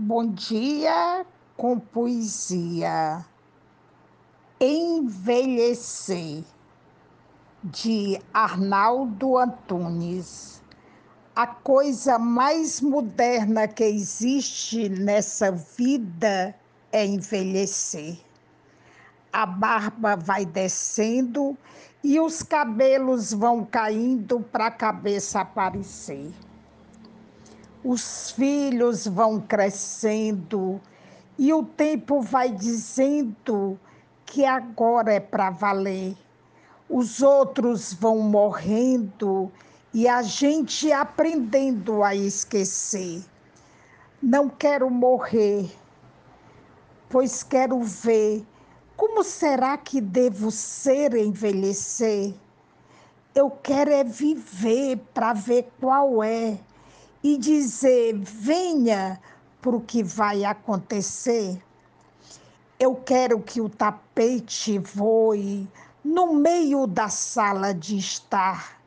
Bom dia com poesia. Envelhecer, de Arnaldo Antunes. A coisa mais moderna que existe nessa vida é envelhecer. A barba vai descendo e os cabelos vão caindo para a cabeça aparecer os filhos vão crescendo e o tempo vai dizendo que agora é para valer. Os outros vão morrendo e a gente aprendendo a esquecer. Não quero morrer, pois quero ver como será que devo ser envelhecer. Eu quero é viver para ver qual é e dizer: venha para o que vai acontecer. Eu quero que o tapete voe no meio da sala de estar.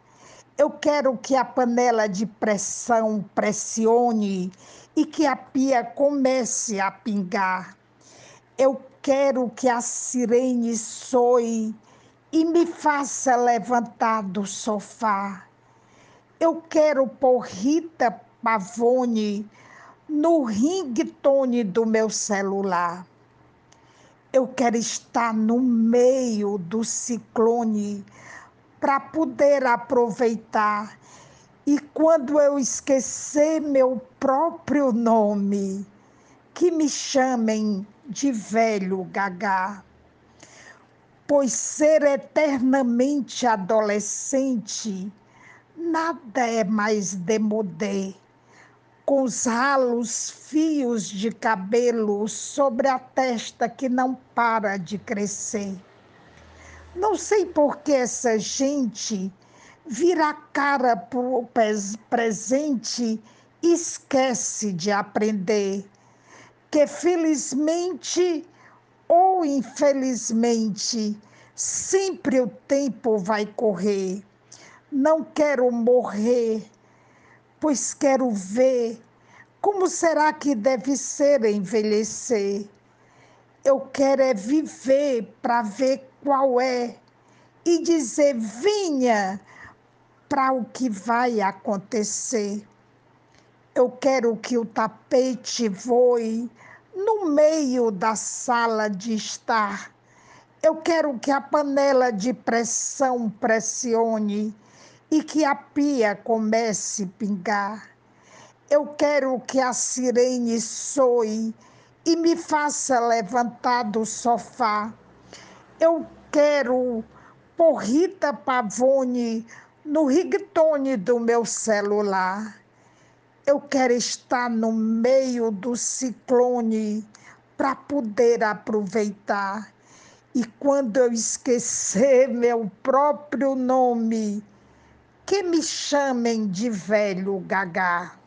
Eu quero que a panela de pressão pressione e que a pia comece a pingar. Eu quero que a sirene soe e me faça levantar do sofá. Eu quero pôr Rita Pavone no ringtone do meu celular. Eu quero estar no meio do ciclone para poder aproveitar. E quando eu esquecer meu próprio nome, que me chamem de velho gagá. Pois ser eternamente adolescente nada é mais demodé. Com os ralos fios de cabelo sobre a testa que não para de crescer. Não sei por que essa gente vira a cara para o presente e esquece de aprender que felizmente ou infelizmente sempre o tempo vai correr não quero morrer, pois quero ver como será que deve ser envelhecer. Eu quero é viver para ver qual é e dizer: vinha para o que vai acontecer. Eu quero que o tapete voe no meio da sala de estar. Eu quero que a panela de pressão pressione e que a pia comece a pingar. Eu quero que a sirene soe e me faça levantar do sofá. Eu quero por Rita Pavone no ringtone do meu celular. Eu quero estar no meio do ciclone para poder aproveitar. E quando eu esquecer meu próprio nome, que me chamem de velho gagá.